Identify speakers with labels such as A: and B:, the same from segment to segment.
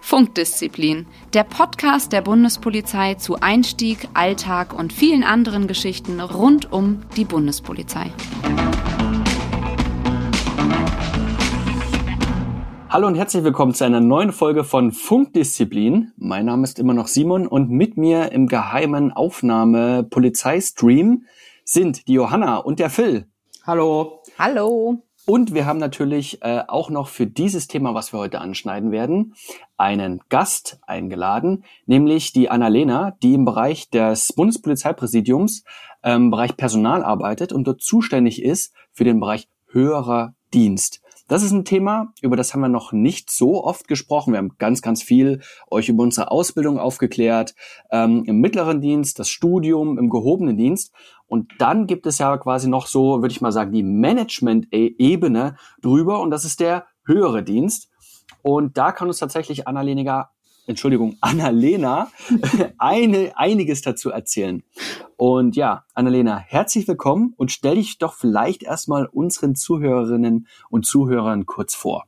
A: Funkdisziplin, der Podcast der Bundespolizei zu Einstieg, Alltag und vielen anderen Geschichten rund um die Bundespolizei.
B: Hallo und herzlich willkommen zu einer neuen Folge von Funkdisziplin. Mein Name ist immer noch Simon und mit mir im geheimen Aufnahme Polizeistream sind die Johanna und der Phil.
C: Hallo.
A: Hallo.
B: Und wir haben natürlich äh, auch noch für dieses Thema, was wir heute anschneiden werden, einen Gast eingeladen, nämlich die Annalena, die im Bereich des Bundespolizeipräsidiums im ähm, Bereich Personal arbeitet und dort zuständig ist für den Bereich höherer Dienst. Das ist ein Thema, über das haben wir noch nicht so oft gesprochen. Wir haben ganz, ganz viel euch über unsere Ausbildung aufgeklärt, ähm, im mittleren Dienst, das Studium, im gehobenen Dienst. Und dann gibt es ja quasi noch so, würde ich mal sagen, die Management-Ebene drüber und das ist der höhere Dienst. Und da kann uns tatsächlich Annalena, Entschuldigung, Annalena eine, einiges dazu erzählen. Und ja, Annalena, herzlich willkommen und stell dich doch vielleicht erstmal unseren Zuhörerinnen und Zuhörern kurz vor.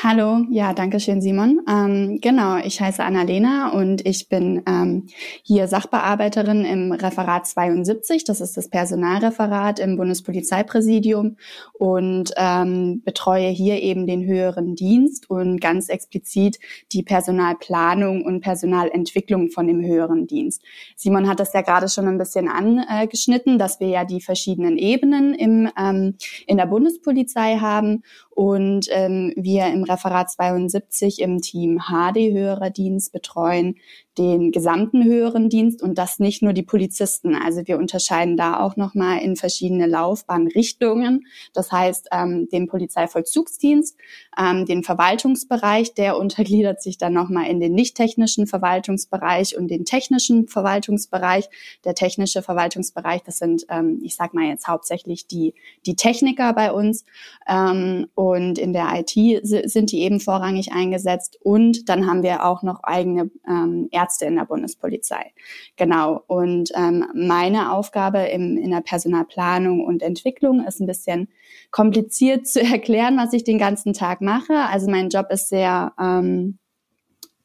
D: Hallo, ja, danke schön, Simon. Ähm, genau, ich heiße Annalena und ich bin ähm, hier Sachbearbeiterin im Referat 72. Das ist das Personalreferat im Bundespolizeipräsidium und ähm, betreue hier eben den höheren Dienst und ganz explizit die Personalplanung und Personalentwicklung von dem höheren Dienst. Simon hat das ja gerade schon ein bisschen angeschnitten, dass wir ja die verschiedenen Ebenen im, ähm, in der Bundespolizei haben und ähm, wir im Referat 72 im Team HD höherer Dienst betreuen den gesamten höheren Dienst und das nicht nur die Polizisten. Also wir unterscheiden da auch nochmal in verschiedene Laufbahnrichtungen. Das heißt, ähm, den Polizeivollzugsdienst, ähm, den Verwaltungsbereich, der untergliedert sich dann nochmal in den nicht technischen Verwaltungsbereich und den technischen Verwaltungsbereich. Der technische Verwaltungsbereich, das sind, ähm, ich sag mal jetzt hauptsächlich die, die Techniker bei uns. Ähm, und in der IT sind die eben vorrangig eingesetzt. Und dann haben wir auch noch eigene ähm, Ärzte in der Bundespolizei. Genau. Und ähm, meine Aufgabe im, in der Personalplanung und Entwicklung ist ein bisschen kompliziert zu erklären, was ich den ganzen Tag mache. Also mein Job ist sehr ähm,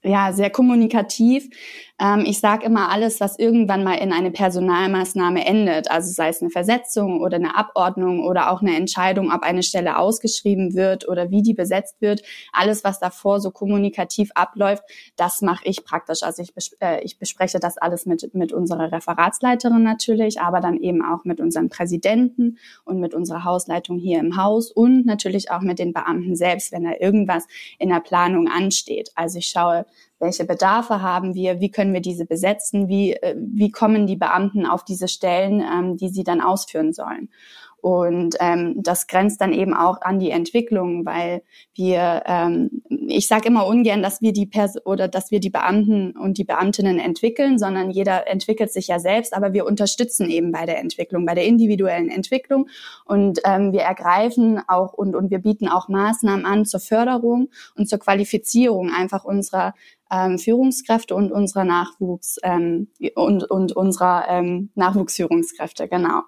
D: ja, sehr kommunikativ. Ähm, ich sage immer alles, was irgendwann mal in eine Personalmaßnahme endet, also sei es eine Versetzung oder eine Abordnung oder auch eine Entscheidung, ob eine Stelle ausgeschrieben wird oder wie die besetzt wird. Alles, was davor so kommunikativ abläuft, das mache ich praktisch. Also ich, bes äh, ich bespreche das alles mit, mit unserer Referatsleiterin natürlich, aber dann eben auch mit unserem Präsidenten und mit unserer Hausleitung hier im Haus und natürlich auch mit den Beamten selbst, wenn da irgendwas in der Planung ansteht. Also ich schaue, welche Bedarfe haben wir, wie können wir diese besetzen, wie, äh, wie kommen die Beamten auf diese Stellen, ähm, die sie dann ausführen sollen. Und ähm, das grenzt dann eben auch an die Entwicklung, weil wir, ähm, ich sage immer ungern, dass wir die Pers oder dass wir die Beamten und die Beamtinnen entwickeln, sondern jeder entwickelt sich ja selbst, aber wir unterstützen eben bei der Entwicklung, bei der individuellen Entwicklung. Und ähm, wir ergreifen auch und und wir bieten auch Maßnahmen an zur Förderung und zur Qualifizierung einfach unserer ähm, Führungskräfte und unserer Nachwuchs ähm, und, und unserer ähm, Nachwuchsführungskräfte, genau.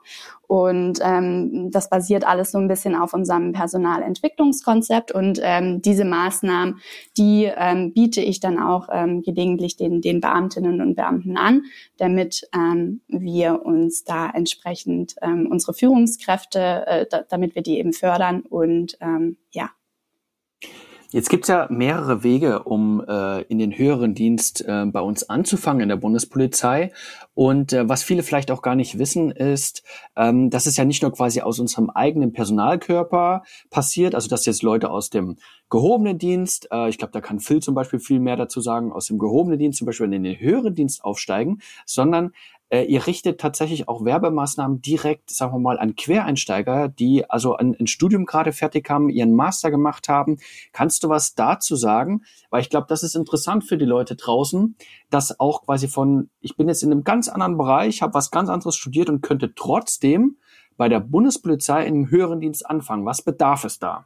D: Und ähm, das basiert alles so ein bisschen auf unserem Personalentwicklungskonzept und ähm, diese Maßnahmen, die ähm, biete ich dann auch ähm, gelegentlich den, den Beamtinnen und Beamten an, damit ähm, wir uns da entsprechend ähm, unsere Führungskräfte, äh, da, damit wir die eben fördern und ähm, ja,
B: Jetzt gibt's ja mehrere Wege, um äh, in den höheren Dienst äh, bei uns anzufangen in der Bundespolizei. Und äh, was viele vielleicht auch gar nicht wissen, ist, ähm, dass es ja nicht nur quasi aus unserem eigenen Personalkörper passiert, also dass jetzt Leute aus dem gehobenen Dienst, äh, ich glaube, da kann Phil zum Beispiel viel mehr dazu sagen, aus dem gehobenen Dienst zum Beispiel in den höheren Dienst aufsteigen, sondern äh, ihr richtet tatsächlich auch Werbemaßnahmen direkt, sagen wir mal, an Quereinsteiger, die also ein, ein Studium gerade fertig haben, ihren Master gemacht haben. Kannst du was dazu sagen? Weil ich glaube, das ist interessant für die Leute draußen, dass auch quasi von, ich bin jetzt in einem ganz anderen Bereich, habe was ganz anderes studiert und könnte trotzdem bei der Bundespolizei in einem höheren Dienst anfangen. Was bedarf es da?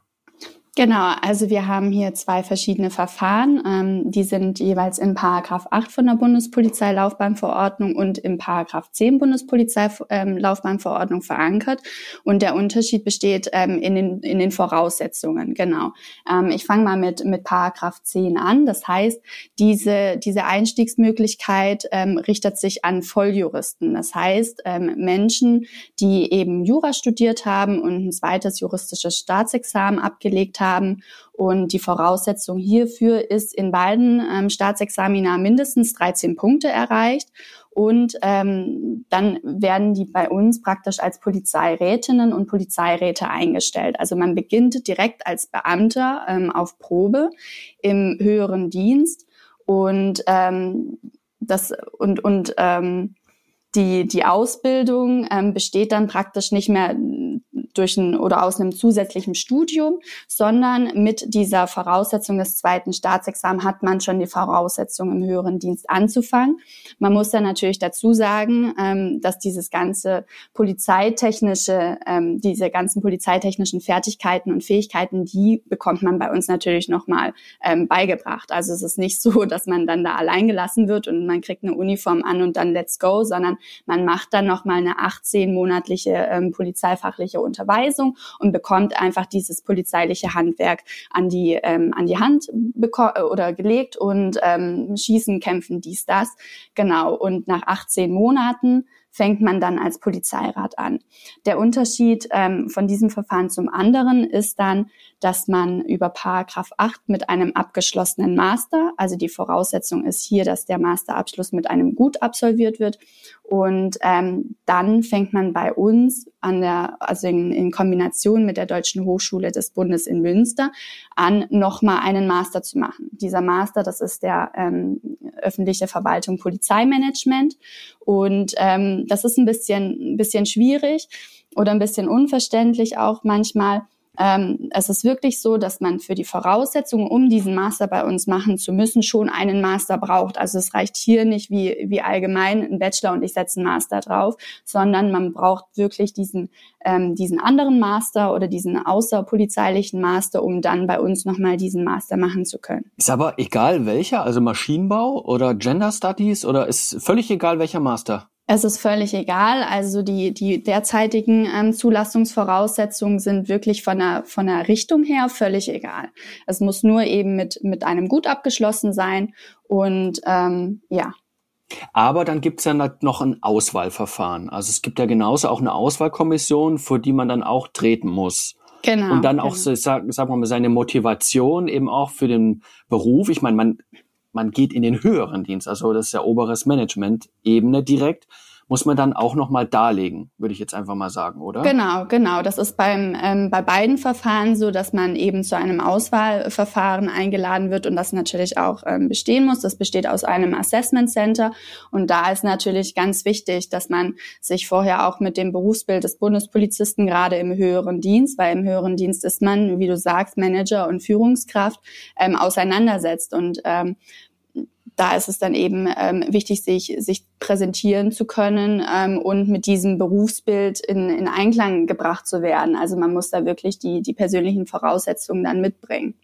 D: Genau, also wir haben hier zwei verschiedene Verfahren. Ähm, die sind jeweils in Paragraph 8 von der Bundespolizeilaufbahnverordnung und im Paragraph 10 Bundespolizeilaufbahnverordnung verankert. Und der Unterschied besteht ähm, in, den, in den Voraussetzungen. Genau. Ähm, ich fange mal mit, mit Paragraph 10 an. Das heißt, diese, diese Einstiegsmöglichkeit ähm, richtet sich an Volljuristen. Das heißt, ähm, Menschen, die eben Jura studiert haben und ein zweites juristisches Staatsexamen abgelegt haben, haben. Und die Voraussetzung hierfür ist in beiden ähm, Staatsexamina mindestens 13 Punkte erreicht. Und ähm, dann werden die bei uns praktisch als Polizeirätinnen und Polizeiräte eingestellt. Also man beginnt direkt als Beamter ähm, auf Probe im höheren Dienst und ähm, das und und ähm, die die Ausbildung ähm, besteht dann praktisch nicht mehr durch ein oder aus einem zusätzlichen Studium, sondern mit dieser Voraussetzung des zweiten Staatsexamens hat man schon die Voraussetzung im höheren Dienst anzufangen. Man muss dann natürlich dazu sagen, ähm, dass dieses ganze polizeitechnische, ähm, diese ganzen polizeitechnischen Fertigkeiten und Fähigkeiten, die bekommt man bei uns natürlich nochmal ähm, beigebracht. Also es ist nicht so, dass man dann da allein gelassen wird und man kriegt eine Uniform an und dann let's go, sondern man macht dann nochmal eine 18-monatliche ähm, polizeifachliche Unterweisung Unterweisung und bekommt einfach dieses polizeiliche Handwerk an die, ähm, an die Hand oder gelegt und ähm, schießen, kämpfen, dies, das. Genau. Und nach 18 Monaten fängt man dann als Polizeirat an. Der Unterschied ähm, von diesem Verfahren zum anderen ist dann, dass man über Paragraph 8 mit einem abgeschlossenen Master, also die Voraussetzung ist hier, dass der Masterabschluss mit einem Gut absolviert wird und ähm, dann fängt man bei uns an der, also in, in Kombination mit der Deutschen Hochschule des Bundes in Münster, an nochmal einen Master zu machen. Dieser Master, das ist der ähm, öffentliche Verwaltung Polizeimanagement. Und ähm, das ist ein bisschen, ein bisschen schwierig oder ein bisschen unverständlich auch manchmal ähm, es ist wirklich so, dass man für die Voraussetzungen, um diesen Master bei uns machen zu müssen, schon einen Master braucht. Also es reicht hier nicht wie, wie allgemein ein Bachelor und ich setze einen Master drauf, sondern man braucht wirklich diesen, ähm, diesen anderen Master oder diesen außerpolizeilichen Master, um dann bei uns nochmal diesen Master machen zu können.
B: Ist aber egal welcher, also Maschinenbau oder Gender Studies oder ist völlig egal welcher Master?
D: Es ist völlig egal. Also die, die derzeitigen ähm, Zulassungsvoraussetzungen sind wirklich von der, von der Richtung her völlig egal. Es muss nur eben mit, mit einem Gut abgeschlossen sein und ähm, ja.
B: Aber dann gibt's ja noch ein Auswahlverfahren. Also es gibt ja genauso auch eine Auswahlkommission, vor die man dann auch treten muss. Genau. Und dann auch, genau. so, sag, sag mal, seine Motivation eben auch für den Beruf. Ich meine, man man geht in den höheren Dienst, also das ist ja oberes Management-Ebene direkt, muss man dann auch nochmal darlegen, würde ich jetzt einfach mal sagen, oder?
D: Genau, genau. Das ist beim, ähm, bei beiden Verfahren so, dass man eben zu einem Auswahlverfahren eingeladen wird und das natürlich auch ähm, bestehen muss. Das besteht aus einem Assessment Center und da ist natürlich ganz wichtig, dass man sich vorher auch mit dem Berufsbild des Bundespolizisten gerade im höheren Dienst, weil im höheren Dienst ist man, wie du sagst, Manager und Führungskraft, ähm, auseinandersetzt und ähm, da ist es dann eben ähm, wichtig, sich, sich präsentieren zu können ähm, und mit diesem Berufsbild in, in Einklang gebracht zu werden. Also man muss da wirklich die, die persönlichen Voraussetzungen dann mitbringen.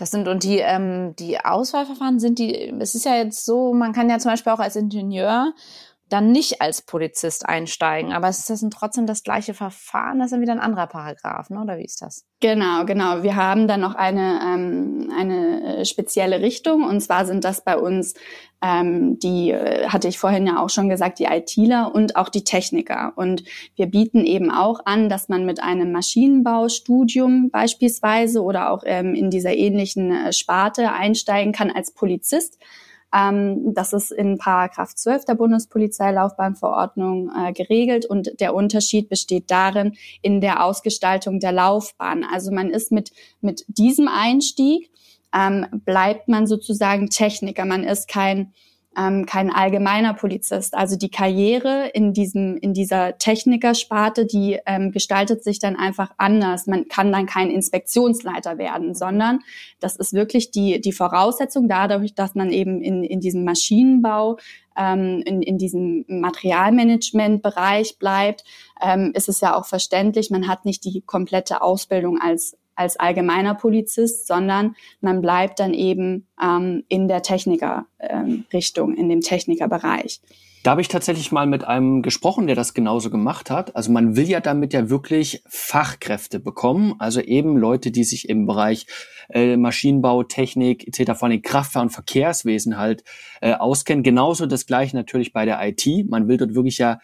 A: Das sind und die ähm, die Auswahlverfahren sind die. Es ist ja jetzt so, man kann ja zum Beispiel auch als Ingenieur dann nicht als Polizist einsteigen. Aber ist dann trotzdem das gleiche Verfahren, das ist dann wieder ein anderer Paragraph, ne? oder wie ist das?
D: Genau, genau. Wir haben dann noch eine, ähm, eine äh, spezielle Richtung und zwar sind das bei uns ähm, die, äh, hatte ich vorhin ja auch schon gesagt, die ITler und auch die Techniker. Und wir bieten eben auch an, dass man mit einem Maschinenbaustudium beispielsweise oder auch ähm, in dieser ähnlichen äh, Sparte einsteigen kann als Polizist ähm, das ist in Paragraph 12 der Bundespolizeilaufbahnverordnung äh, geregelt und der Unterschied besteht darin in der Ausgestaltung der Laufbahn. Also man ist mit, mit diesem Einstieg ähm, bleibt man sozusagen Techniker. Man ist kein ähm, kein allgemeiner Polizist. Also die Karriere in diesem in dieser Technikersparte, die ähm, gestaltet sich dann einfach anders. Man kann dann kein Inspektionsleiter werden, sondern das ist wirklich die die Voraussetzung dadurch, dass man eben in in diesem Maschinenbau ähm, in, in diesem Materialmanagement-Bereich bleibt, ähm, ist es ja auch verständlich, man hat nicht die komplette Ausbildung als als allgemeiner Polizist, sondern man bleibt dann eben ähm, in der Technikerrichtung, ähm, in dem Technikerbereich.
B: Da habe ich tatsächlich mal mit einem gesprochen, der das genauso gemacht hat. Also man will ja damit ja wirklich Fachkräfte bekommen, also eben Leute, die sich im Bereich äh, Maschinenbau, Technik etc., vor allem Kraftfahr- und Verkehrswesen halt äh, auskennen. Genauso das gleiche natürlich bei der IT. Man will dort wirklich ja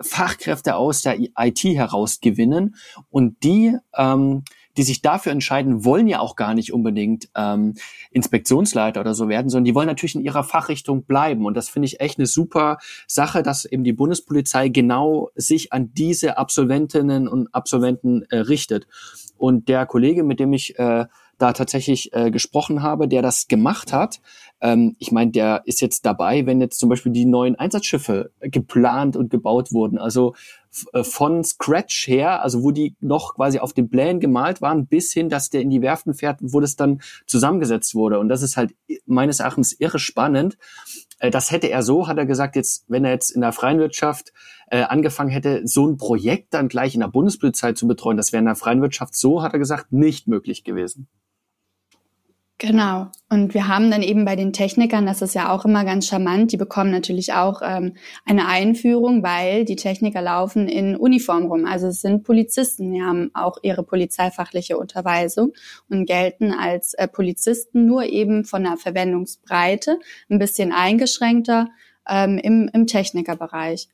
B: Fachkräfte aus der IT herausgewinnen und die ähm, die sich dafür entscheiden, wollen ja auch gar nicht unbedingt ähm, Inspektionsleiter oder so werden, sondern die wollen natürlich in ihrer Fachrichtung bleiben. Und das finde ich echt eine super Sache, dass eben die Bundespolizei genau sich an diese Absolventinnen und Absolventen äh, richtet. Und der Kollege, mit dem ich äh, da tatsächlich äh, gesprochen habe, der das gemacht hat. Ähm, ich meine, der ist jetzt dabei, wenn jetzt zum Beispiel die neuen Einsatzschiffe geplant und gebaut wurden. Also äh, von Scratch her, also wo die noch quasi auf den Plänen gemalt waren, bis hin, dass der in die Werften fährt, wo das dann zusammengesetzt wurde. Und das ist halt meines Erachtens irre spannend. Äh, das hätte er so, hat er gesagt, jetzt, wenn er jetzt in der freien Wirtschaft äh, angefangen hätte, so ein Projekt dann gleich in der Bundespolizei zu betreuen, das wäre in der freien Wirtschaft so, hat er gesagt, nicht möglich gewesen.
D: Genau. Und wir haben dann eben bei den Technikern, das ist ja auch immer ganz charmant, die bekommen natürlich auch ähm, eine Einführung, weil die Techniker laufen in Uniform rum. Also es sind Polizisten, die haben auch ihre polizeifachliche Unterweisung und gelten als äh, Polizisten, nur eben von der Verwendungsbreite ein bisschen eingeschränkter ähm, im, im Technikerbereich.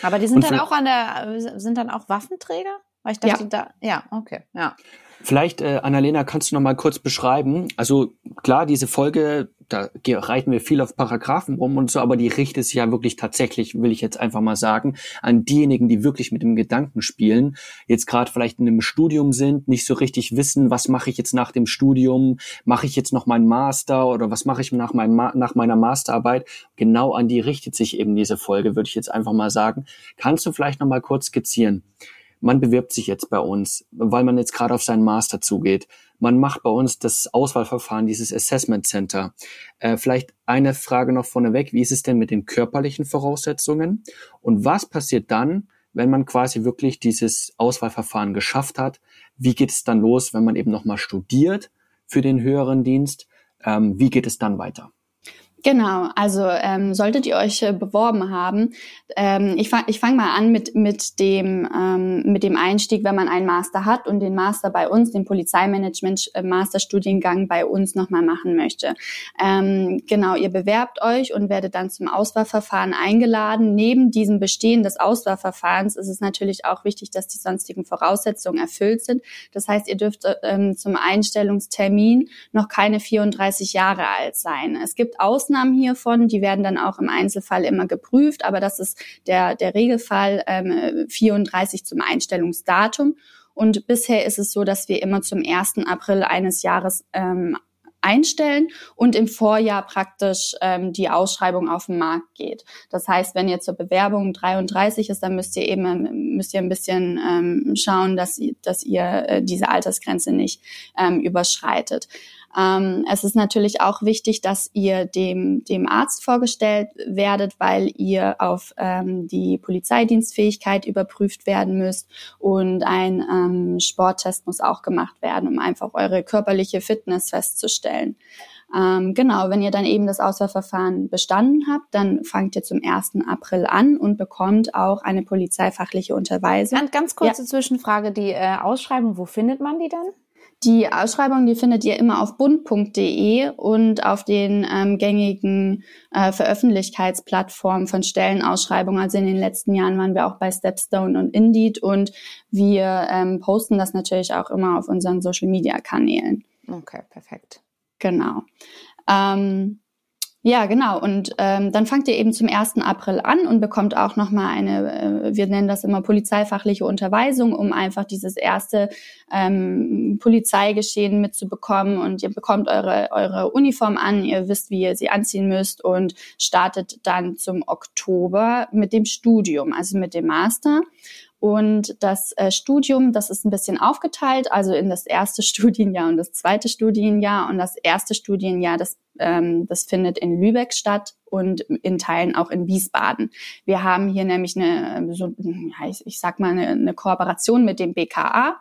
A: Aber die sind dann auch an der, sind dann auch Waffenträger? Weil ich dachte, ja. da, ja, okay, ja.
B: Vielleicht, äh, Annalena, kannst du noch mal kurz beschreiben? Also klar, diese Folge, da reiten wir viel auf Paragraphen rum und so, aber die richtet sich ja wirklich tatsächlich, will ich jetzt einfach mal sagen, an diejenigen, die wirklich mit dem Gedanken spielen, jetzt gerade vielleicht in einem Studium sind, nicht so richtig wissen, was mache ich jetzt nach dem Studium, mache ich jetzt noch meinen Master oder was mache ich nach, meinem nach meiner Masterarbeit? Genau an die richtet sich eben diese Folge, würde ich jetzt einfach mal sagen. Kannst du vielleicht noch mal kurz skizzieren? Man bewirbt sich jetzt bei uns, weil man jetzt gerade auf seinen Master zugeht. Man macht bei uns das Auswahlverfahren, dieses Assessment Center. Äh, vielleicht eine Frage noch vorneweg. Wie ist es denn mit den körperlichen Voraussetzungen? Und was passiert dann, wenn man quasi wirklich dieses Auswahlverfahren geschafft hat? Wie geht es dann los, wenn man eben nochmal studiert für den höheren Dienst? Ähm, wie geht es dann weiter?
D: Genau, also ähm, solltet ihr euch äh, beworben haben, ähm, ich fange ich fang mal an mit, mit, dem, ähm, mit dem Einstieg, wenn man einen Master hat und den Master bei uns, den Polizeimanagement äh, bei uns nochmal machen möchte. Ähm, genau, ihr bewerbt euch und werdet dann zum Auswahlverfahren eingeladen. Neben diesem Bestehen des Auswahlverfahrens ist es natürlich auch wichtig, dass die sonstigen Voraussetzungen erfüllt sind. Das heißt, ihr dürft äh, ähm, zum Einstellungstermin noch keine 34 Jahre alt sein. Es gibt Ausnahmen, Ausnahmen hiervon, die werden dann auch im Einzelfall immer geprüft, aber das ist der, der Regelfall ähm, 34 zum Einstellungsdatum. Und bisher ist es so, dass wir immer zum 1. April eines Jahres ähm, einstellen und im Vorjahr praktisch ähm, die Ausschreibung auf den Markt geht. Das heißt, wenn ihr zur Bewerbung 33 ist, dann müsst ihr eben müsst ihr ein bisschen ähm, schauen, dass, dass ihr äh, diese Altersgrenze nicht ähm, überschreitet. Ähm, es ist natürlich auch wichtig, dass ihr dem, dem Arzt vorgestellt werdet, weil ihr auf ähm, die Polizeidienstfähigkeit überprüft werden müsst und ein ähm, Sporttest muss auch gemacht werden, um einfach eure körperliche Fitness festzustellen. Ähm, genau, wenn ihr dann eben das Auswahlverfahren bestanden habt, dann fangt ihr zum 1. April an und bekommt auch eine polizeifachliche Unterweisung.
A: Ganz, ganz kurze ja. Zwischenfrage, die äh, Ausschreibung, wo findet man die dann?
D: Die Ausschreibung, die findet ihr immer auf bund.de und auf den ähm, gängigen äh, Veröffentlichkeitsplattformen von Stellenausschreibungen. Also in den letzten Jahren waren wir auch bei Stepstone und Indeed und wir ähm, posten das natürlich auch immer auf unseren Social-Media-Kanälen.
A: Okay, perfekt.
D: Genau. Ähm, Ja, genau. Und ähm, dann fangt ihr eben zum 1. April an und bekommt auch nochmal eine, äh, wir nennen das immer polizeifachliche Unterweisung, um einfach dieses erste ähm, Polizeigeschehen mitzubekommen. Und ihr bekommt eure, eure Uniform an, ihr wisst, wie ihr sie anziehen müsst und startet dann zum Oktober mit dem Studium, also mit dem Master. Und das äh, Studium, das ist ein bisschen aufgeteilt, also in das erste Studienjahr und das zweite Studienjahr. Und das erste Studienjahr, das, ähm, das findet in Lübeck statt und in Teilen auch in Wiesbaden. Wir haben hier nämlich eine, so, ja, ich, ich sag mal, eine, eine Kooperation mit dem BKA,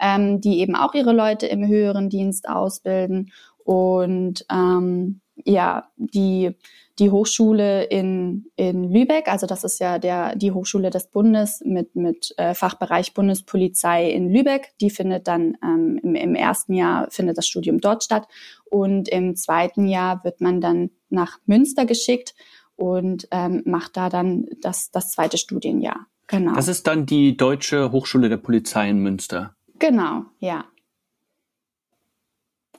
D: ähm, die eben auch ihre Leute im höheren Dienst ausbilden. Und ähm, ja, die die Hochschule in, in Lübeck, also das ist ja der, die Hochschule des Bundes mit, mit äh, Fachbereich Bundespolizei in Lübeck, die findet dann ähm, im, im ersten Jahr findet das Studium dort statt und im zweiten Jahr wird man dann nach Münster geschickt und ähm, macht da dann das, das zweite Studienjahr.
B: Genau. Das ist dann die Deutsche Hochschule der Polizei in Münster.
D: Genau, ja.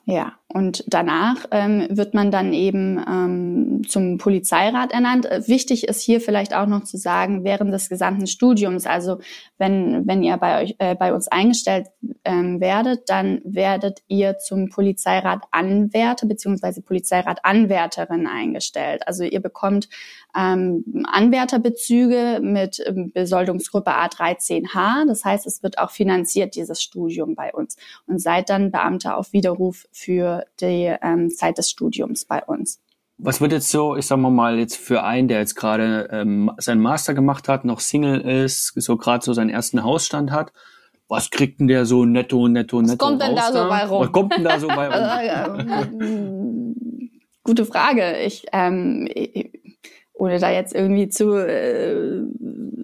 D: Ja, und danach ähm, wird man dann eben ähm, zum Polizeirat ernannt. Äh, wichtig ist hier vielleicht auch noch zu sagen, während des gesamten Studiums, also wenn, wenn ihr bei euch äh, bei uns eingestellt ähm, werdet, dann werdet ihr zum Polizeirat Anwärter beziehungsweise Polizeirat Anwärterin eingestellt. Also ihr bekommt ähm, Anwärterbezüge mit ähm, Besoldungsgruppe A13H. Das heißt, es wird auch finanziert, dieses Studium bei uns. Und seid dann Beamter auf Widerruf für die ähm, Zeit des Studiums bei uns.
B: Was wird jetzt so, ich sag mal jetzt für einen, der jetzt gerade ähm, seinen Master gemacht hat, noch Single ist, so gerade so seinen ersten Hausstand hat, was kriegt denn der so netto, netto, netto?
A: Was kommt denn da so bei rum?
B: Was kommt denn da so bei rum?
D: Gute Frage. Ich, ähm, ohne da jetzt irgendwie zu äh,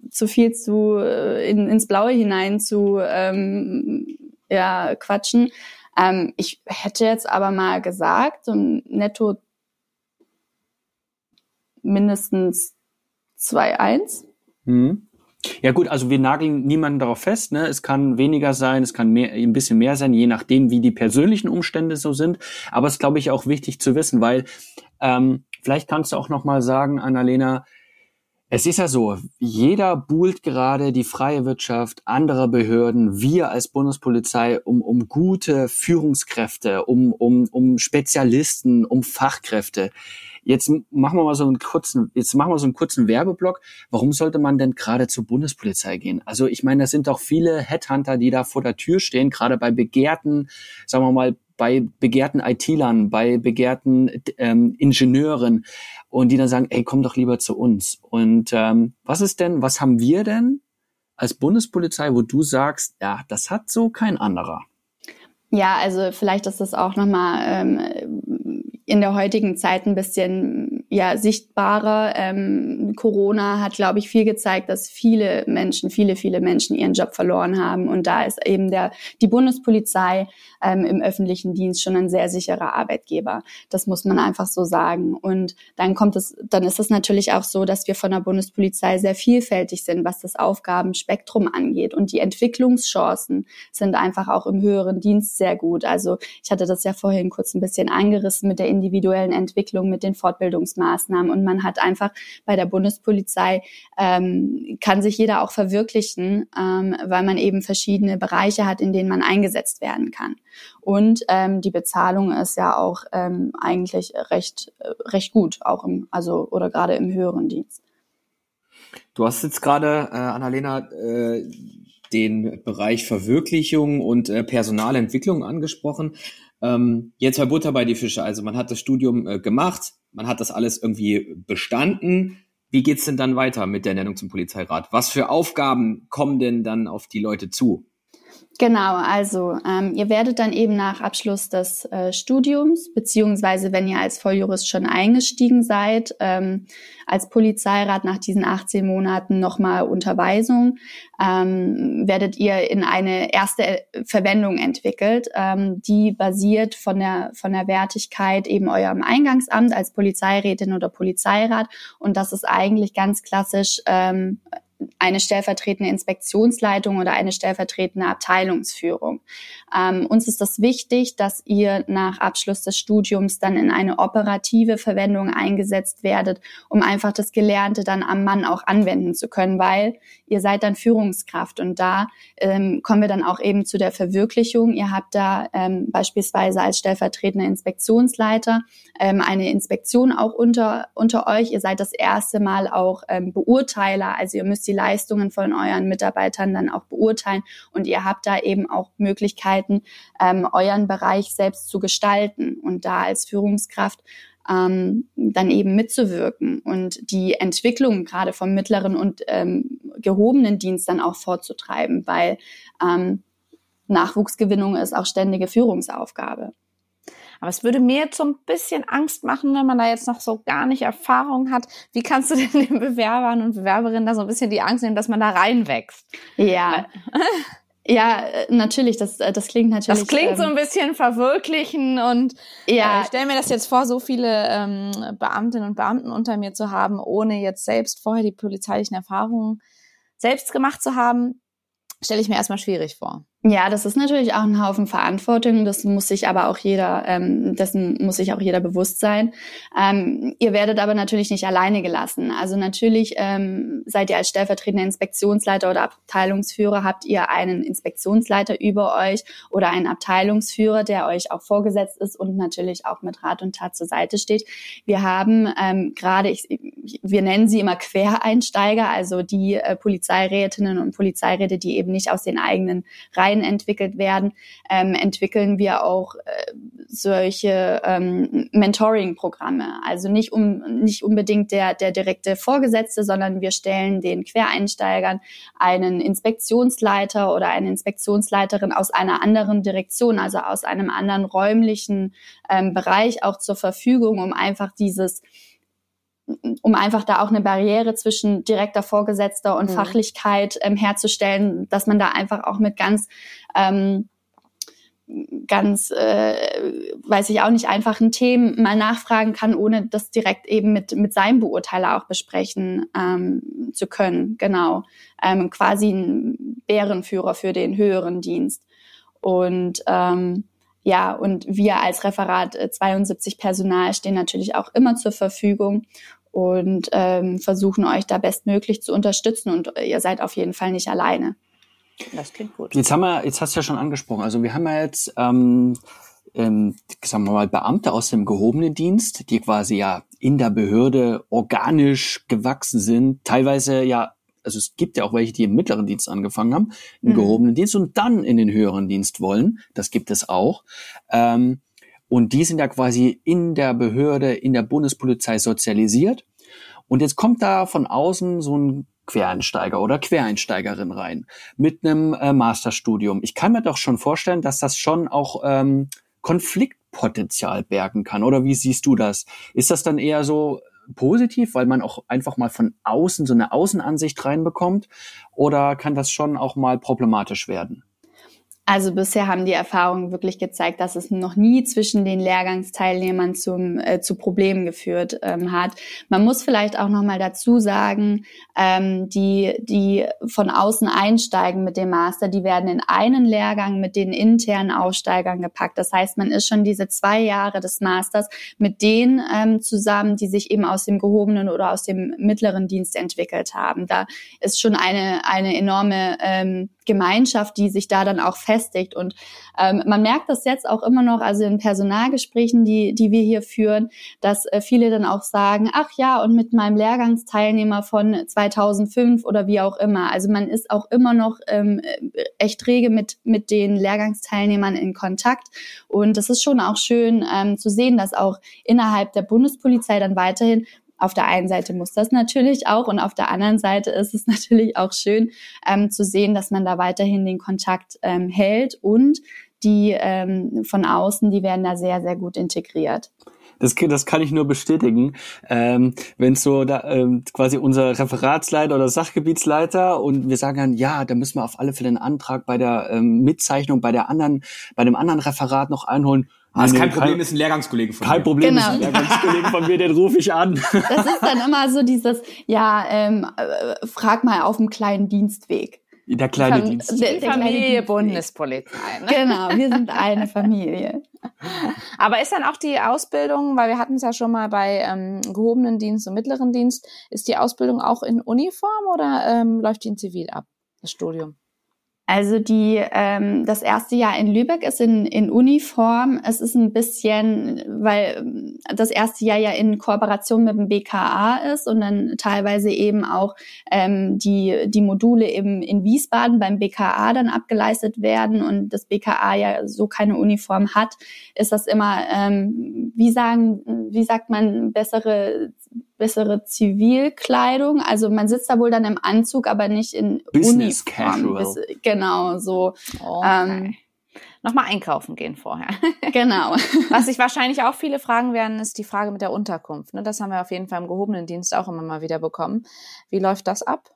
D: zu viel zu äh, in, ins Blaue hinein zu ähm, ja quatschen. Ähm, ich hätte jetzt aber mal gesagt, so netto mindestens 2-1.
B: Mhm. Ja gut, also wir nageln niemanden darauf fest. Ne? Es kann weniger sein, es kann mehr, ein bisschen mehr sein, je nachdem, wie die persönlichen Umstände so sind. Aber es ist, glaube ich, auch wichtig zu wissen, weil ähm, vielleicht kannst du auch noch mal sagen, Annalena, es ist ja so, jeder buhlt gerade die freie Wirtschaft, andere Behörden, wir als Bundespolizei um, um gute Führungskräfte, um, um, um Spezialisten, um Fachkräfte. Jetzt machen wir mal so einen kurzen, jetzt machen wir so einen kurzen Werbeblock. Warum sollte man denn gerade zur Bundespolizei gehen? Also ich meine, das sind doch viele Headhunter, die da vor der Tür stehen, gerade bei begehrten, sagen wir mal, bei begehrten IT-Lern, bei begehrten ähm, Ingenieuren und die dann sagen, ey, komm doch lieber zu uns. Und ähm, was ist denn, was haben wir denn als Bundespolizei, wo du sagst, ja, das hat so kein anderer?
D: Ja, also vielleicht ist das auch nochmal ähm, in der heutigen Zeit ein bisschen ja sichtbarer. Ähm, Corona hat, glaube ich, viel gezeigt, dass viele Menschen, viele, viele Menschen ihren Job verloren haben. Und da ist eben der die Bundespolizei ähm, im öffentlichen Dienst schon ein sehr sicherer Arbeitgeber. Das muss man einfach so sagen. Und dann kommt es, dann ist es natürlich auch so, dass wir von der Bundespolizei sehr vielfältig sind, was das Aufgabenspektrum angeht. Und die Entwicklungschancen sind einfach auch im höheren Dienst sehr gut. Also ich hatte das ja vorhin kurz ein bisschen angerissen mit der individuellen Entwicklung, mit den Fortbildungsmaßnahmen Maßnahmen. Und man hat einfach bei der Bundespolizei, ähm, kann sich jeder auch verwirklichen, ähm, weil man eben verschiedene Bereiche hat, in denen man eingesetzt werden kann. Und ähm, die Bezahlung ist ja auch ähm, eigentlich recht, recht gut, auch im, also oder gerade im höheren Dienst.
B: Du hast jetzt gerade, äh, Annalena, äh, den Bereich Verwirklichung und äh, Personalentwicklung angesprochen. Ähm, jetzt bei Butter bei die Fische. Also man hat das Studium äh, gemacht, man hat das alles irgendwie bestanden. Wie geht's denn dann weiter mit der Nennung zum Polizeirat? Was für Aufgaben kommen denn dann auf die Leute zu?
D: Genau, also ähm, ihr werdet dann eben nach Abschluss des äh, Studiums, beziehungsweise wenn ihr als Volljurist schon eingestiegen seid, ähm, als Polizeirat nach diesen 18 Monaten nochmal Unterweisung, ähm, werdet ihr in eine erste Verwendung entwickelt, ähm, die basiert von der, von der Wertigkeit eben eurem Eingangsamt als Polizeirätin oder Polizeirat. Und das ist eigentlich ganz klassisch ähm, eine stellvertretende Inspektionsleitung oder eine stellvertretende Abteilungsführung. Ähm, uns ist das wichtig, dass ihr nach Abschluss des Studiums dann in eine operative Verwendung eingesetzt werdet, um einfach das Gelernte dann am Mann auch anwenden zu können, weil ihr seid dann Führungskraft und da ähm, kommen wir dann auch eben zu der Verwirklichung. Ihr habt da ähm, beispielsweise als stellvertretender Inspektionsleiter ähm, eine Inspektion auch unter, unter euch. Ihr seid das erste Mal auch ähm, Beurteiler, also ihr müsst die Leistungen von euren Mitarbeitern dann auch beurteilen und ihr habt da eben auch Möglichkeiten, ähm, euren Bereich selbst zu gestalten und da als Führungskraft ähm, dann eben mitzuwirken und die Entwicklung gerade vom mittleren und ähm, gehobenen Dienst dann auch vorzutreiben, weil ähm, Nachwuchsgewinnung ist auch ständige Führungsaufgabe.
A: Aber es würde mir jetzt so ein bisschen Angst machen, wenn man da jetzt noch so gar nicht Erfahrung hat. Wie kannst du denn den Bewerbern und Bewerberinnen da so ein bisschen die Angst nehmen, dass man da reinwächst?
D: Ja. Ja, äh, natürlich, das, äh, das klingt natürlich.
A: Das klingt ähm, so ein bisschen verwirklichen und ja. Äh, ich stelle mir das jetzt vor, so viele ähm, Beamtinnen und Beamten unter mir zu haben, ohne jetzt selbst vorher die polizeilichen Erfahrungen selbst gemacht zu haben, stelle ich mir erstmal schwierig vor.
D: Ja, das ist natürlich auch ein Haufen Verantwortung. Das muss sich aber auch jeder, ähm, dessen muss sich auch jeder bewusst sein. Ähm, ihr werdet aber natürlich nicht alleine gelassen. Also natürlich ähm, seid ihr als stellvertretender Inspektionsleiter oder Abteilungsführer, habt ihr einen Inspektionsleiter über euch oder einen Abteilungsführer, der euch auch vorgesetzt ist und natürlich auch mit Rat und Tat zur Seite steht. Wir haben ähm, gerade, wir nennen sie immer Quereinsteiger, also die äh, Polizeirätinnen und Polizeiräte, die eben nicht aus den eigenen Reihen Parteien entwickelt werden, ähm, entwickeln wir auch äh, solche ähm, Mentoring-Programme. Also nicht um nicht unbedingt der der direkte Vorgesetzte, sondern wir stellen den Quereinsteigern einen Inspektionsleiter oder eine Inspektionsleiterin aus einer anderen Direktion, also aus einem anderen räumlichen ähm, Bereich auch zur Verfügung, um einfach dieses um einfach da auch eine Barriere zwischen direkter Vorgesetzter und mhm. Fachlichkeit ähm, herzustellen, dass man da einfach auch mit ganz ähm, ganz, äh, weiß ich auch nicht, einfachen Themen mal nachfragen kann, ohne das direkt eben mit, mit seinem Beurteiler auch besprechen ähm, zu können. Genau. Ähm, quasi ein Bärenführer für den höheren Dienst. Und ähm, ja, und wir als Referat 72 äh, Personal stehen natürlich auch immer zur Verfügung und ähm, versuchen euch da bestmöglich zu unterstützen und ihr seid auf jeden Fall nicht alleine.
B: Das klingt gut. Jetzt haben wir, jetzt hast du ja schon angesprochen, also wir haben ja jetzt ähm, ähm, sagen wir mal, Beamte aus dem gehobenen Dienst, die quasi ja in der Behörde organisch gewachsen sind, teilweise ja also es gibt ja auch welche, die im mittleren Dienst angefangen haben, im mhm. gehobenen Dienst und dann in den höheren Dienst wollen. Das gibt es auch. Ähm, und die sind ja quasi in der Behörde, in der Bundespolizei sozialisiert. Und jetzt kommt da von außen so ein Quereinsteiger oder Quereinsteigerin rein mit einem äh, Masterstudium. Ich kann mir doch schon vorstellen, dass das schon auch ähm, Konfliktpotenzial bergen kann. Oder wie siehst du das? Ist das dann eher so, positiv, weil man auch einfach mal von außen so eine Außenansicht reinbekommt? Oder kann das schon auch mal problematisch werden?
D: Also bisher haben die Erfahrungen wirklich gezeigt, dass es noch nie zwischen den Lehrgangsteilnehmern zum, äh, zu Problemen geführt ähm, hat. Man muss vielleicht auch noch mal dazu sagen, ähm, die, die von außen einsteigen mit dem Master, die werden in einen Lehrgang mit den internen Aussteigern gepackt. Das heißt, man ist schon diese zwei Jahre des Masters mit denen ähm, zusammen, die sich eben aus dem gehobenen oder aus dem mittleren Dienst entwickelt haben. Da ist schon eine, eine enorme ähm, Gemeinschaft, die sich da dann auch festigt. Und ähm, man merkt das jetzt auch immer noch, also in Personalgesprächen, die, die wir hier führen, dass äh, viele dann auch sagen, ach ja, und mit meinem Lehrgangsteilnehmer von 2005 oder wie auch immer. Also man ist auch immer noch ähm, echt rege mit, mit den Lehrgangsteilnehmern in Kontakt. Und das ist schon auch schön ähm, zu sehen, dass auch innerhalb der Bundespolizei dann weiterhin auf der einen Seite muss das natürlich auch und auf der anderen Seite ist es natürlich auch schön ähm, zu sehen, dass man da weiterhin den Kontakt ähm, hält und die ähm, von außen, die werden da sehr, sehr gut integriert.
B: Das, das kann ich nur bestätigen. Ähm, Wenn so da ähm, quasi unser Referatsleiter oder Sachgebietsleiter und wir sagen dann, ja, da müssen wir auf alle Fälle einen Antrag bei der ähm, Mitzeichnung bei der anderen, bei dem anderen Referat noch einholen Ah, ist kein Problem, ist ein Lehrgangskollege von kein mir. Kein Problem, genau. ist ein Lehrgangskollege von mir, den rufe ich an.
D: Das ist dann immer so dieses, ja, ähm, äh, frag mal auf dem kleinen Dienstweg.
B: Der kleine Fam Dienst.
A: Der, der Familie Bundespolizei.
D: Ne? Genau, wir sind eine Familie.
A: Aber ist dann auch die Ausbildung, weil wir hatten es ja schon mal bei ähm, gehobenen Dienst und mittleren Dienst, ist die Ausbildung auch in Uniform oder ähm, läuft die in Zivil ab, das Studium?
D: Also die, ähm, das erste Jahr in Lübeck ist in, in Uniform. Es ist ein bisschen, weil ähm, das erste Jahr ja in Kooperation mit dem BKA ist und dann teilweise eben auch ähm, die, die Module eben in Wiesbaden beim BKA dann abgeleistet werden und das BKA ja so keine Uniform hat, ist das immer, ähm, wie sagen, wie sagt man, bessere bessere Zivilkleidung. Also man sitzt da wohl dann im Anzug, aber nicht in
B: Business Uniform.
D: Casual. genau, so.
A: Okay. Ähm, Nochmal einkaufen gehen vorher.
D: genau.
A: Was sich wahrscheinlich auch viele fragen werden, ist die Frage mit der Unterkunft. Ne? Das haben wir auf jeden Fall im gehobenen Dienst auch immer mal wieder bekommen. Wie läuft das ab?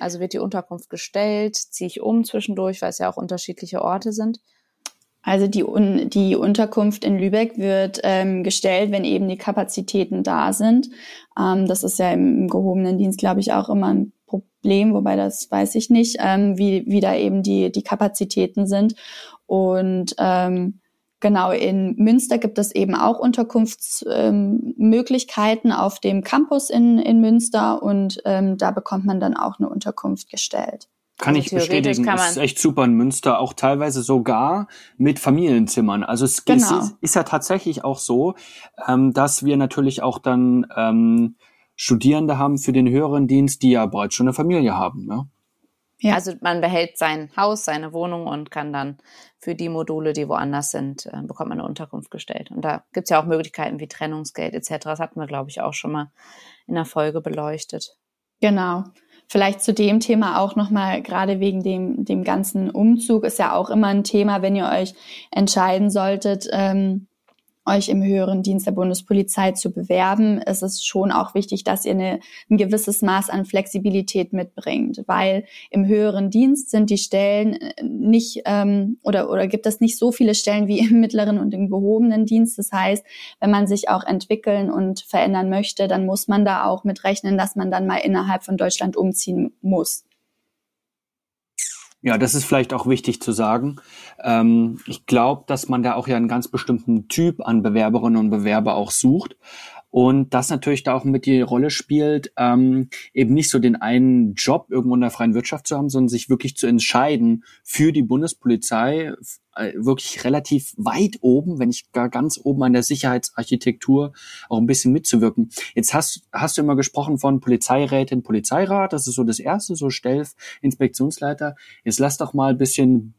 A: Also wird die Unterkunft gestellt? Ziehe ich um zwischendurch, weil es ja auch unterschiedliche Orte sind?
D: Also die, Un die Unterkunft in Lübeck wird ähm, gestellt, wenn eben die Kapazitäten da sind. Ähm, das ist ja im, im gehobenen Dienst, glaube ich, auch immer ein Problem, wobei das weiß ich nicht, ähm, wie, wie da eben die, die Kapazitäten sind. Und ähm, genau, in Münster gibt es eben auch Unterkunftsmöglichkeiten ähm, auf dem Campus in, in Münster und ähm, da bekommt man dann auch eine Unterkunft gestellt.
B: Kann also ich bestätigen. Kann ist echt super in Münster, auch teilweise sogar mit Familienzimmern. Also es genau. ist, ist, ja tatsächlich auch so, ähm, dass wir natürlich auch dann ähm, Studierende haben für den höheren Dienst, die ja bereits schon eine Familie haben. Ne?
A: Ja. Also man behält sein Haus, seine Wohnung und kann dann für die Module, die woanders sind, äh, bekommt man eine Unterkunft gestellt. Und da gibt's ja auch Möglichkeiten wie Trennungsgeld etc. Das hatten wir, glaube ich, auch schon mal in der Folge beleuchtet.
D: Genau. Vielleicht zu dem Thema auch nochmal, gerade wegen dem, dem ganzen Umzug, ist ja auch immer ein Thema, wenn ihr euch entscheiden solltet, ähm, euch im höheren Dienst der Bundespolizei zu bewerben, ist es schon auch wichtig, dass ihr eine, ein gewisses Maß an Flexibilität mitbringt, weil im höheren Dienst sind die Stellen äh, nicht ähm, oder oder gibt es nicht so viele Stellen wie im mittleren und im gehobenen Dienst. Das heißt, wenn man sich auch entwickeln und verändern möchte, dann muss man da auch mit rechnen, dass man dann mal innerhalb von Deutschland umziehen muss.
B: Ja, das ist vielleicht auch wichtig zu sagen. Ähm, ich glaube, dass man da auch ja einen ganz bestimmten Typ an Bewerberinnen und Bewerber auch sucht. Und das natürlich da auch mit die Rolle spielt, ähm, eben nicht so den einen Job irgendwo in der freien Wirtschaft zu haben, sondern sich wirklich zu entscheiden für die Bundespolizei, äh, wirklich relativ weit oben, wenn nicht gar ganz oben an der Sicherheitsarchitektur auch ein bisschen mitzuwirken. Jetzt hast, hast du immer gesprochen von Polizeirätin, Polizeirat, das ist so das erste, so Stellf, Inspektionsleiter. Jetzt lass doch mal ein bisschen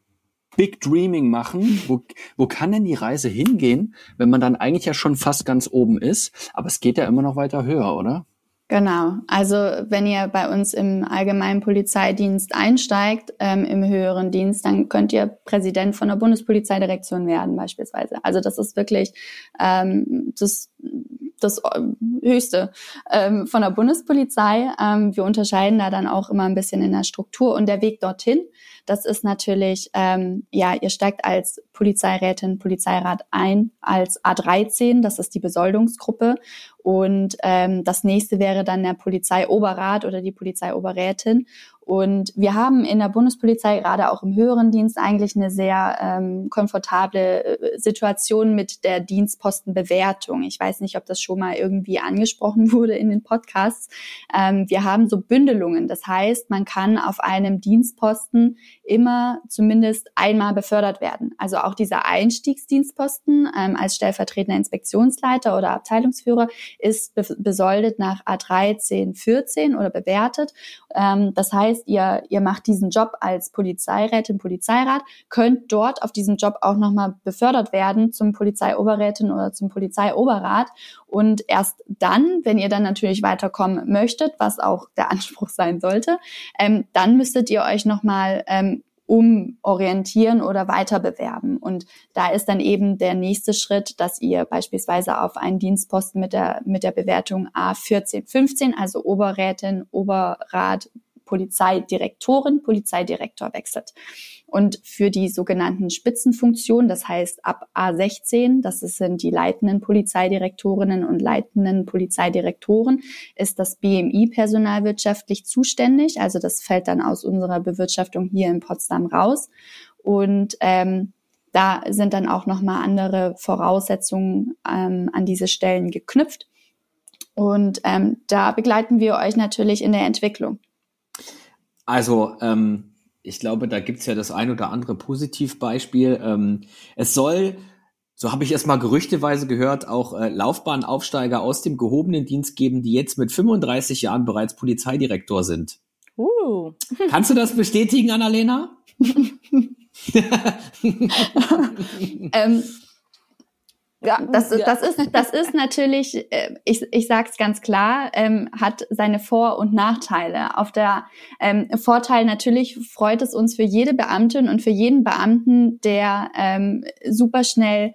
B: Big Dreaming machen. Wo, wo kann denn die Reise hingehen, wenn man dann eigentlich ja schon fast ganz oben ist? Aber es geht ja immer noch weiter höher, oder?
D: Genau. Also wenn ihr bei uns im allgemeinen Polizeidienst einsteigt, ähm, im höheren Dienst, dann könnt ihr Präsident von der Bundespolizeidirektion werden beispielsweise. Also das ist wirklich ähm, das, das Höchste ähm, von der Bundespolizei. Ähm, wir unterscheiden da dann auch immer ein bisschen in der Struktur und der Weg dorthin das ist natürlich, ähm, ja, ihr steigt als Polizeirätin, Polizeirat ein, als A13, das ist die Besoldungsgruppe. Und ähm, das nächste wäre dann der Polizeioberrat oder die Polizeioberrätin. Und wir haben in der Bundespolizei gerade auch im höheren Dienst eigentlich eine sehr ähm, komfortable äh, Situation mit der Dienstpostenbewertung. Ich weiß nicht, ob das schon mal irgendwie angesprochen wurde in den Podcasts. Ähm, wir haben so Bündelungen. Das heißt, man kann auf einem Dienstposten immer zumindest einmal befördert werden. Also auch dieser Einstiegsdienstposten ähm, als stellvertretender Inspektionsleiter oder Abteilungsführer ist be besoldet nach A13, 14 oder bewertet. Ähm, das heißt, ihr, ihr macht diesen Job als Polizeirätin, Polizeirat, könnt dort auf diesem Job auch nochmal befördert werden zum Polizeioberrätin oder zum Polizeioberrat. Und erst dann, wenn ihr dann natürlich weiterkommen möchtet, was auch der Anspruch sein sollte, ähm, dann müsstet ihr euch nochmal ähm, umorientieren oder weiter bewerben. Und da ist dann eben der nächste Schritt, dass ihr beispielsweise auf einen Dienstposten mit der, mit der Bewertung A14, 15, also Oberrätin, Oberrat, Polizeidirektorin, Polizeidirektor wechselt. Und für die sogenannten Spitzenfunktionen, das heißt ab A16, das sind die leitenden Polizeidirektorinnen und leitenden Polizeidirektoren, ist das BMI personalwirtschaftlich zuständig. Also das fällt dann aus unserer Bewirtschaftung hier in Potsdam raus. Und ähm, da sind dann auch nochmal andere Voraussetzungen ähm, an diese Stellen geknüpft. Und ähm, da begleiten wir euch natürlich in der Entwicklung.
C: Also ähm, ich glaube, da gibt's ja das ein oder andere Positivbeispiel. Ähm, es soll, so habe ich erst mal gerüchteweise gehört, auch äh, Laufbahnaufsteiger aus dem gehobenen Dienst geben, die jetzt mit 35 Jahren bereits Polizeidirektor sind. Uh. Kannst du das bestätigen, Annalena?
D: ähm, ja, das, ja. das, ist, das ist natürlich, äh, ich, ich sage es ganz klar, ähm, hat seine Vor- und Nachteile. Auf der ähm, Vorteil natürlich freut es uns für jede Beamtin und für jeden Beamten, der ähm, super schnell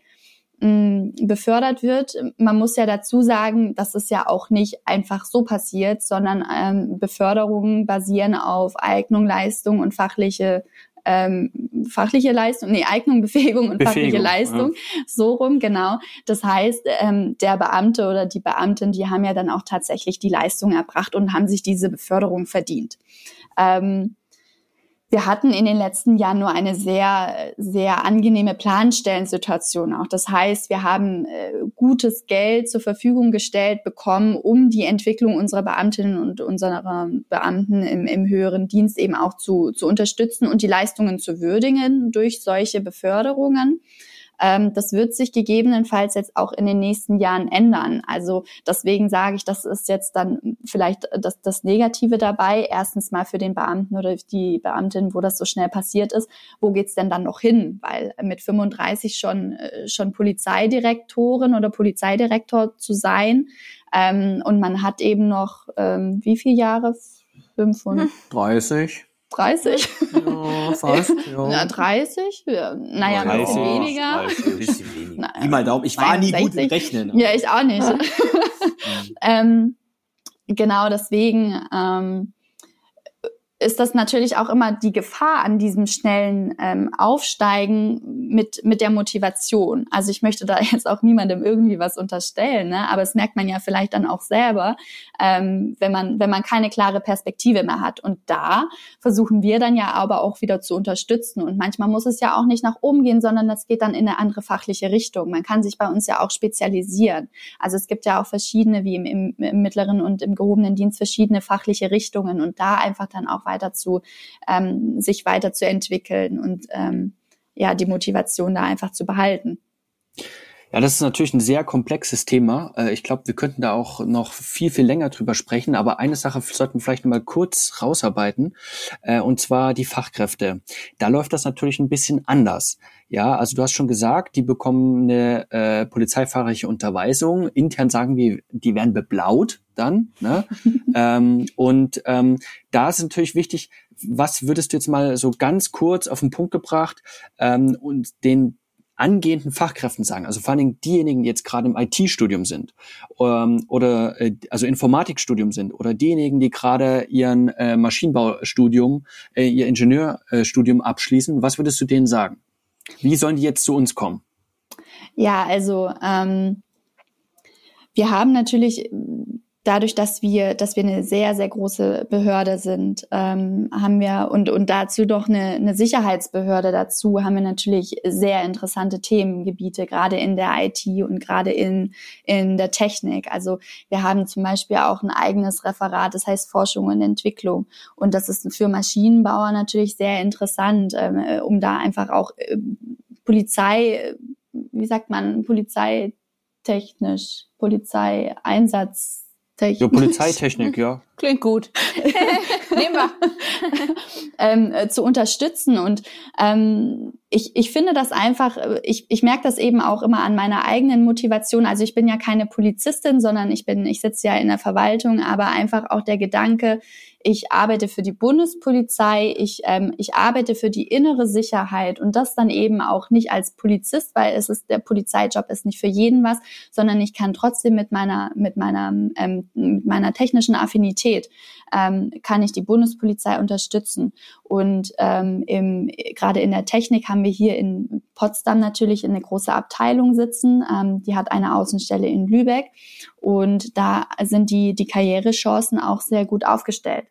D: mh, befördert wird. Man muss ja dazu sagen, dass es ja auch nicht einfach so passiert, sondern ähm, Beförderungen basieren auf Eignung, Leistung und fachliche ähm, fachliche Leistung, nee, Eignung, Befähigung und Befähigung, fachliche Leistung, ja. so rum, genau. Das heißt, ähm, der Beamte oder die Beamtin, die haben ja dann auch tatsächlich die Leistung erbracht und haben sich diese Beförderung verdient. Ähm, wir hatten in den letzten Jahren nur eine sehr, sehr angenehme Planstellensituation auch. Das heißt, wir haben äh, gutes Geld zur Verfügung gestellt bekommen, um die Entwicklung unserer Beamtinnen und unserer Beamten im, im höheren Dienst eben auch zu, zu unterstützen und die Leistungen zu würdigen durch solche Beförderungen. Ähm, das wird sich gegebenenfalls jetzt auch in den nächsten Jahren ändern. Also deswegen sage ich, das ist jetzt dann vielleicht das, das Negative dabei. Erstens mal für den Beamten oder die Beamtin, wo das so schnell passiert ist. Wo geht's denn dann noch hin? Weil mit 35 schon, äh, schon Polizeidirektorin oder Polizeidirektor zu sein, ähm, und man hat eben noch, ähm, wie viele Jahre?
C: 500? 30.
D: 30?
C: Ja, fast. Ja.
D: Na, 30? Ja, naja, 30, ein bisschen weniger. 30, ein
C: bisschen weniger. Na, mal Daumen. Ich war 62. nie gut im Rechnen.
D: Ja, ich auch nicht. ähm, genau deswegen ähm, ist das natürlich auch immer die Gefahr an diesem schnellen ähm, Aufsteigen mit, mit der Motivation. Also ich möchte da jetzt auch niemandem irgendwie was unterstellen, ne? aber es merkt man ja vielleicht dann auch selber, ähm, wenn, man, wenn man keine klare Perspektive mehr hat. Und da versuchen wir dann ja aber auch wieder zu unterstützen. Und manchmal muss es ja auch nicht nach oben gehen, sondern das geht dann in eine andere fachliche Richtung. Man kann sich bei uns ja auch spezialisieren. Also es gibt ja auch verschiedene, wie im, im, im mittleren und im gehobenen Dienst, verschiedene fachliche Richtungen und da einfach dann auch weiter zu, ähm, sich weiterzuentwickeln und ähm, ja, die Motivation da einfach zu behalten.
B: Ja, das ist natürlich ein sehr komplexes Thema. Äh, ich glaube, wir könnten da auch noch viel, viel länger drüber sprechen. Aber eine Sache sollten wir vielleicht mal kurz rausarbeiten. Äh, und zwar die Fachkräfte. Da läuft das natürlich ein bisschen anders. Ja, also du hast schon gesagt, die bekommen eine äh, polizeifachliche Unterweisung. Intern sagen wir, die werden beblaut dann. Ne? ähm, und ähm, da ist natürlich wichtig, was würdest du jetzt mal so ganz kurz auf den Punkt gebracht ähm, und den angehenden Fachkräften sagen, also vor allen Dingen diejenigen, die jetzt gerade im IT-Studium sind ähm, oder äh, also Informatikstudium sind oder diejenigen, die gerade ihren äh, Maschinenbaustudium, äh, ihr Ingenieurstudium abschließen, was würdest du denen sagen? Wie sollen die jetzt zu uns kommen?
D: Ja, also ähm, wir haben natürlich dadurch, dass wir, dass wir eine sehr, sehr große Behörde sind, ähm, haben wir und, und dazu doch eine, eine Sicherheitsbehörde dazu, haben wir natürlich sehr interessante Themengebiete, gerade in der IT und gerade in, in der Technik. Also wir haben zum Beispiel auch ein eigenes Referat, das heißt Forschung und Entwicklung. Und das ist für Maschinenbauer natürlich sehr interessant, ähm, um da einfach auch äh, Polizei, wie sagt man, polizeitechnisch, Polizeieinsatz
B: Technik. Ja, Polizeitechnik, ja.
A: Klingt gut. Nehmen wir.
D: ähm, äh, zu unterstützen. Und ähm, ich, ich finde das einfach, äh, ich, ich merke das eben auch immer an meiner eigenen Motivation. Also ich bin ja keine Polizistin, sondern ich bin, ich sitze ja in der Verwaltung, aber einfach auch der Gedanke, ich arbeite für die Bundespolizei, ich, ähm, ich arbeite für die innere Sicherheit und das dann eben auch nicht als Polizist, weil es ist, der Polizeijob ist nicht für jeden was, sondern ich kann trotzdem mit meiner, mit meiner, ähm, mit meiner technischen Affinität Priorität? Ähm, kann ich die Bundespolizei unterstützen? Und ähm, im, gerade in der Technik haben wir hier in Potsdam natürlich eine große Abteilung sitzen. Ähm, die hat eine Außenstelle in Lübeck und da sind die, die Karrierechancen auch sehr gut aufgestellt.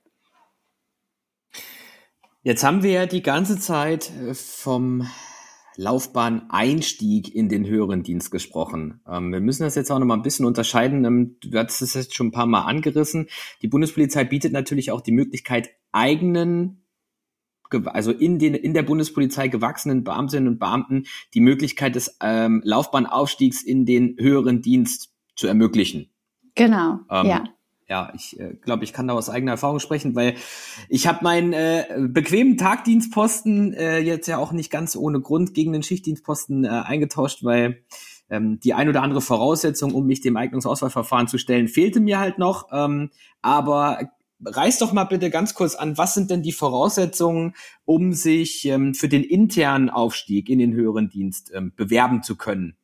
C: Jetzt haben wir ja die ganze Zeit äh, vom Laufbahn-Einstieg in den höheren Dienst gesprochen. Ähm, wir müssen das jetzt auch noch mal ein bisschen unterscheiden. Ähm, du hattest es jetzt schon ein paar Mal angerissen. Die Bundespolizei bietet natürlich auch die Möglichkeit, eigenen also in den in der Bundespolizei gewachsenen Beamtinnen und Beamten die Möglichkeit des ähm, Laufbahnaufstiegs in den höheren Dienst zu ermöglichen.
D: Genau, ähm, ja
C: ja, ich äh, glaube, ich kann da aus eigener Erfahrung sprechen, weil ich habe meinen äh, bequemen Tagdienstposten äh, jetzt ja auch nicht ganz ohne Grund gegen den Schichtdienstposten äh, eingetauscht, weil ähm, die ein oder andere Voraussetzung, um mich dem Eignungsauswahlverfahren zu stellen, fehlte mir halt noch. Ähm, aber reiß doch mal bitte ganz kurz an, was sind denn die Voraussetzungen, um sich ähm, für den internen Aufstieg in den höheren Dienst ähm, bewerben zu können?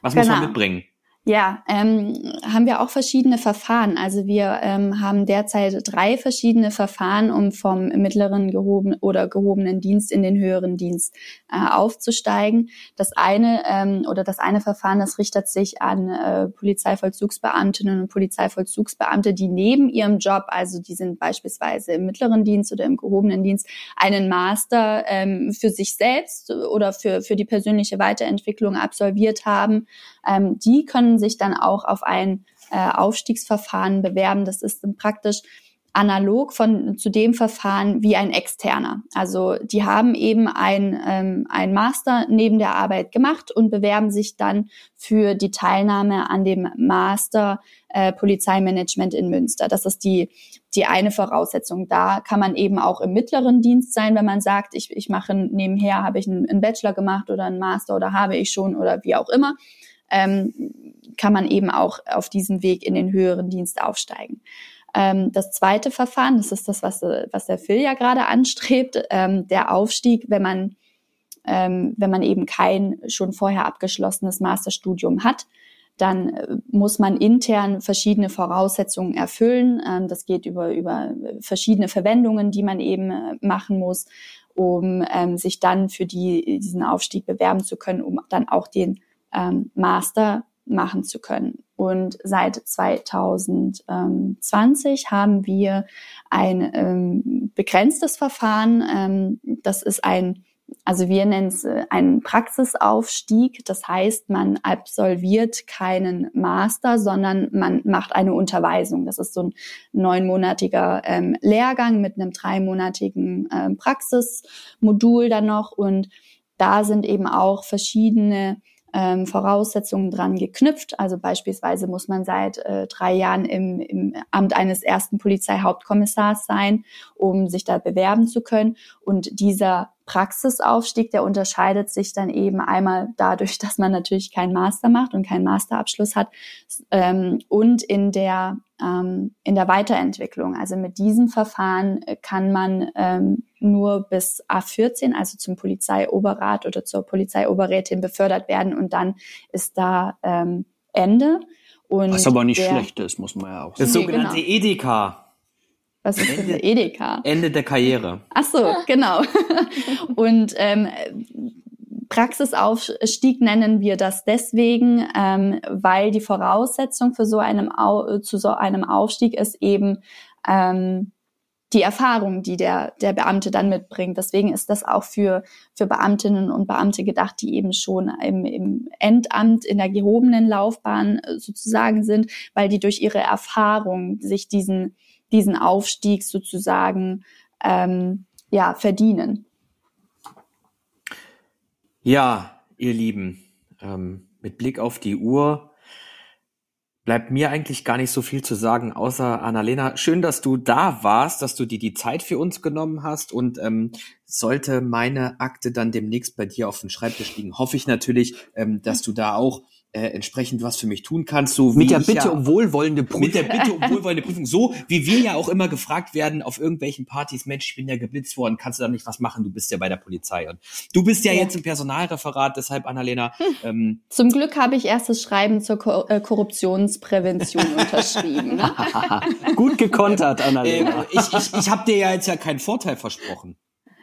C: Was genau. muss man genau. mitbringen?
D: Ja, ähm, haben wir auch verschiedene Verfahren. Also wir ähm, haben derzeit drei verschiedene Verfahren, um vom mittleren gehoben oder gehobenen Dienst in den höheren Dienst äh, aufzusteigen. Das eine ähm, oder das eine Verfahren, das richtet sich an äh, Polizeivollzugsbeamtinnen und Polizeivollzugsbeamte, die neben ihrem Job, also die sind beispielsweise im mittleren Dienst oder im gehobenen Dienst, einen Master ähm, für sich selbst oder für für die persönliche Weiterentwicklung absolviert haben. Ähm, die können sich dann auch auf ein äh, Aufstiegsverfahren bewerben. Das ist praktisch analog von zu dem Verfahren wie ein externer. Also die haben eben ein, ähm, ein Master neben der Arbeit gemacht und bewerben sich dann für die Teilnahme an dem Master äh, Polizeimanagement in Münster. Das ist die die eine Voraussetzung. Da kann man eben auch im mittleren Dienst sein, wenn man sagt, ich, ich mache nebenher, habe ich einen, einen Bachelor gemacht oder einen Master oder habe ich schon oder wie auch immer ähm, kann man eben auch auf diesem Weg in den höheren Dienst aufsteigen. Ähm, das zweite Verfahren, das ist das, was, was der Phil ja gerade anstrebt, ähm, der Aufstieg, wenn man, ähm, wenn man eben kein schon vorher abgeschlossenes Masterstudium hat, dann äh, muss man intern verschiedene Voraussetzungen erfüllen. Ähm, das geht über, über verschiedene Verwendungen, die man eben äh, machen muss, um ähm, sich dann für die, diesen Aufstieg bewerben zu können, um dann auch den ähm, Master machen zu können. Und seit 2020 haben wir ein ähm, begrenztes Verfahren. Ähm, das ist ein, also wir nennen es äh, einen Praxisaufstieg. Das heißt, man absolviert keinen Master, sondern man macht eine Unterweisung. Das ist so ein neunmonatiger ähm, Lehrgang mit einem dreimonatigen ähm, Praxismodul dann noch. Und da sind eben auch verschiedene ähm, Voraussetzungen dran geknüpft. Also beispielsweise muss man seit äh, drei Jahren im, im Amt eines ersten Polizeihauptkommissars sein, um sich da bewerben zu können. Und dieser Praxisaufstieg, der unterscheidet sich dann eben einmal dadurch, dass man natürlich keinen Master macht und keinen Masterabschluss hat ähm, und in der ähm, in der Weiterentwicklung. Also mit diesem Verfahren kann man ähm, nur bis A14, also zum Polizeioberrat oder zur Polizeioberrätin befördert werden und dann ist da ähm, Ende.
B: Und Was aber nicht der, schlecht ist, muss man ja auch
C: sagen. Das sogenannte genau. EDK.
D: Was ist denn Edeka?
C: Ende der Karriere.
D: Ach so, genau. Und ähm, Praxisaufstieg nennen wir das deswegen, ähm, weil die Voraussetzung für so einem Au zu so einem Aufstieg ist eben ähm, die Erfahrung, die der, der Beamte dann mitbringt. Deswegen ist das auch für, für Beamtinnen und Beamte gedacht, die eben schon im, im Endamt in der gehobenen Laufbahn äh, sozusagen sind, weil die durch ihre Erfahrung sich diesen diesen Aufstieg sozusagen ähm, ja verdienen.
C: Ja, ihr Lieben, ähm, mit Blick auf die Uhr bleibt mir eigentlich gar nicht so viel zu sagen, außer Annalena, schön, dass du da warst, dass du dir die Zeit für uns genommen hast und ähm, sollte meine Akte dann demnächst bei dir auf dem Schreibtisch liegen, hoffe ich natürlich, ähm, dass du da auch äh, entsprechend was für mich tun kannst. So
B: mit der Bitte
C: ja,
B: um wohlwollende Prüfung.
C: Mit der Bitte um wohlwollende Prüfung. So wie wir ja auch immer gefragt werden auf irgendwelchen Partys, Mensch, ich bin ja geblitzt worden, kannst du da nicht was machen? Du bist ja bei der Polizei. Und du bist ja,
D: Ja.
C: jetzt im Personalreferat, deshalb, Annalena, ähm,
D: Zum Glück habe ich erst das Schreiben zur Ko äh, Korruptionsprävention unterschrieben. Ne?
B: Gut gekontert,
C: äh,
B: Annalena.
C: ich, ich, ich habe dir ja jetzt ja keinen Vorteil versprochen.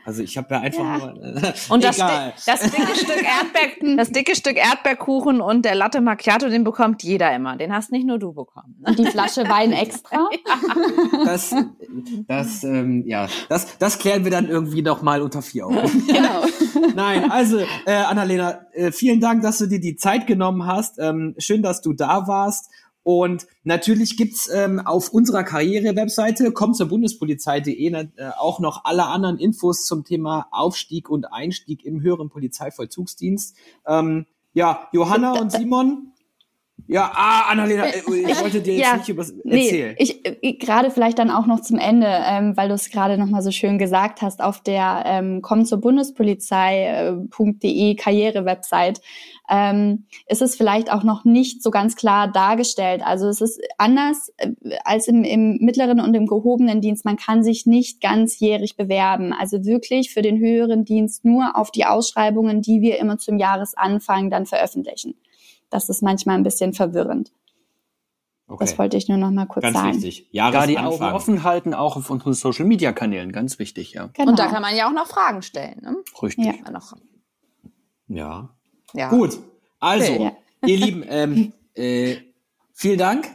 C: Also ich habe ja einfach
D: Ja.
C: nur. Äh,
A: Und das,
C: egal.
A: das dicke Stück Erdbeer, das dicke Stück Erdbeerkuchen und der Latte Macchiato, den bekommt jeder immer. Den hast nicht nur du bekommen. Ne?
D: Und die Flasche Wein extra.
C: Das, das, ähm, ja, das, das klären wir dann irgendwie noch mal unter vier Augen.
D: Genau.
C: Nein, also äh, Annalena, äh, vielen Dank, dass du dir die Zeit genommen hast. Ähm, schön, dass du da warst. Und natürlich gibt's ähm, auf unserer Karriere-Webseite komm zur Bundespolizei.de äh, auch noch alle anderen Infos zum Thema Aufstieg und Einstieg im höheren Polizeivollzugsdienst. Ähm, ja, Johanna und Simon. Ja, ah, Annalena, äh, ich wollte dir jetzt
D: Ja,
C: nicht über
D: Nee,
C: erzählen.
D: ich, ich gerade vielleicht dann auch noch zum Ende, ähm, weil du es gerade noch mal so schön gesagt hast, auf der ähm, komm zur Bundespolizei.de Karriere-Website ähm, ist es vielleicht auch noch nicht so ganz klar dargestellt. Also es ist anders äh, als im, im mittleren und im gehobenen Dienst. Man kann sich nicht ganzjährig bewerben. Also wirklich für den höheren Dienst nur auf die Ausschreibungen, die wir immer zum Jahresanfang dann veröffentlichen. Das ist manchmal ein bisschen verwirrend. Das wollte ich nur noch mal kurz
C: Ganz
D: sagen.
C: wichtig.
B: Da die Augen offen halten, auch auf unseren Social Media Kanälen, ganz wichtig, ja.
D: Genau.
A: Und da kann man ja auch noch Fragen stellen. Ne?
B: Richtig.
D: Ja.
C: Ja.
A: ja.
C: Gut, also,
D: Okay.
C: ihr Lieben, ähm, äh, vielen Dank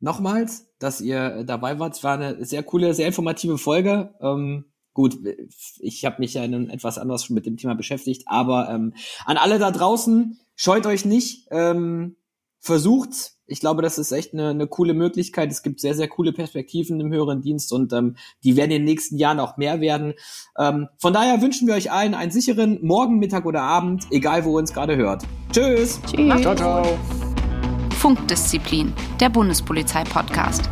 C: nochmals, dass ihr dabei wart. Es war eine sehr coole, sehr informative Folge. Ähm, gut, ich habe mich ja nun etwas anders schon mit dem Thema beschäftigt, aber ähm, an alle da draußen, scheut euch nicht, ähm, versucht. Ich glaube, das ist echt eine, eine coole Möglichkeit. Es gibt sehr, sehr coole Perspektiven im höheren Dienst und ähm, die werden in den nächsten Jahren auch mehr werden. Ähm, von daher wünschen wir euch allen einen sicheren Morgen, Mittag oder Abend, egal wo ihr uns gerade hört. Tschüss!
D: Tschüss.
B: Ciao, ciao.
E: Funkdisziplin, der Bundespolizei-Podcast.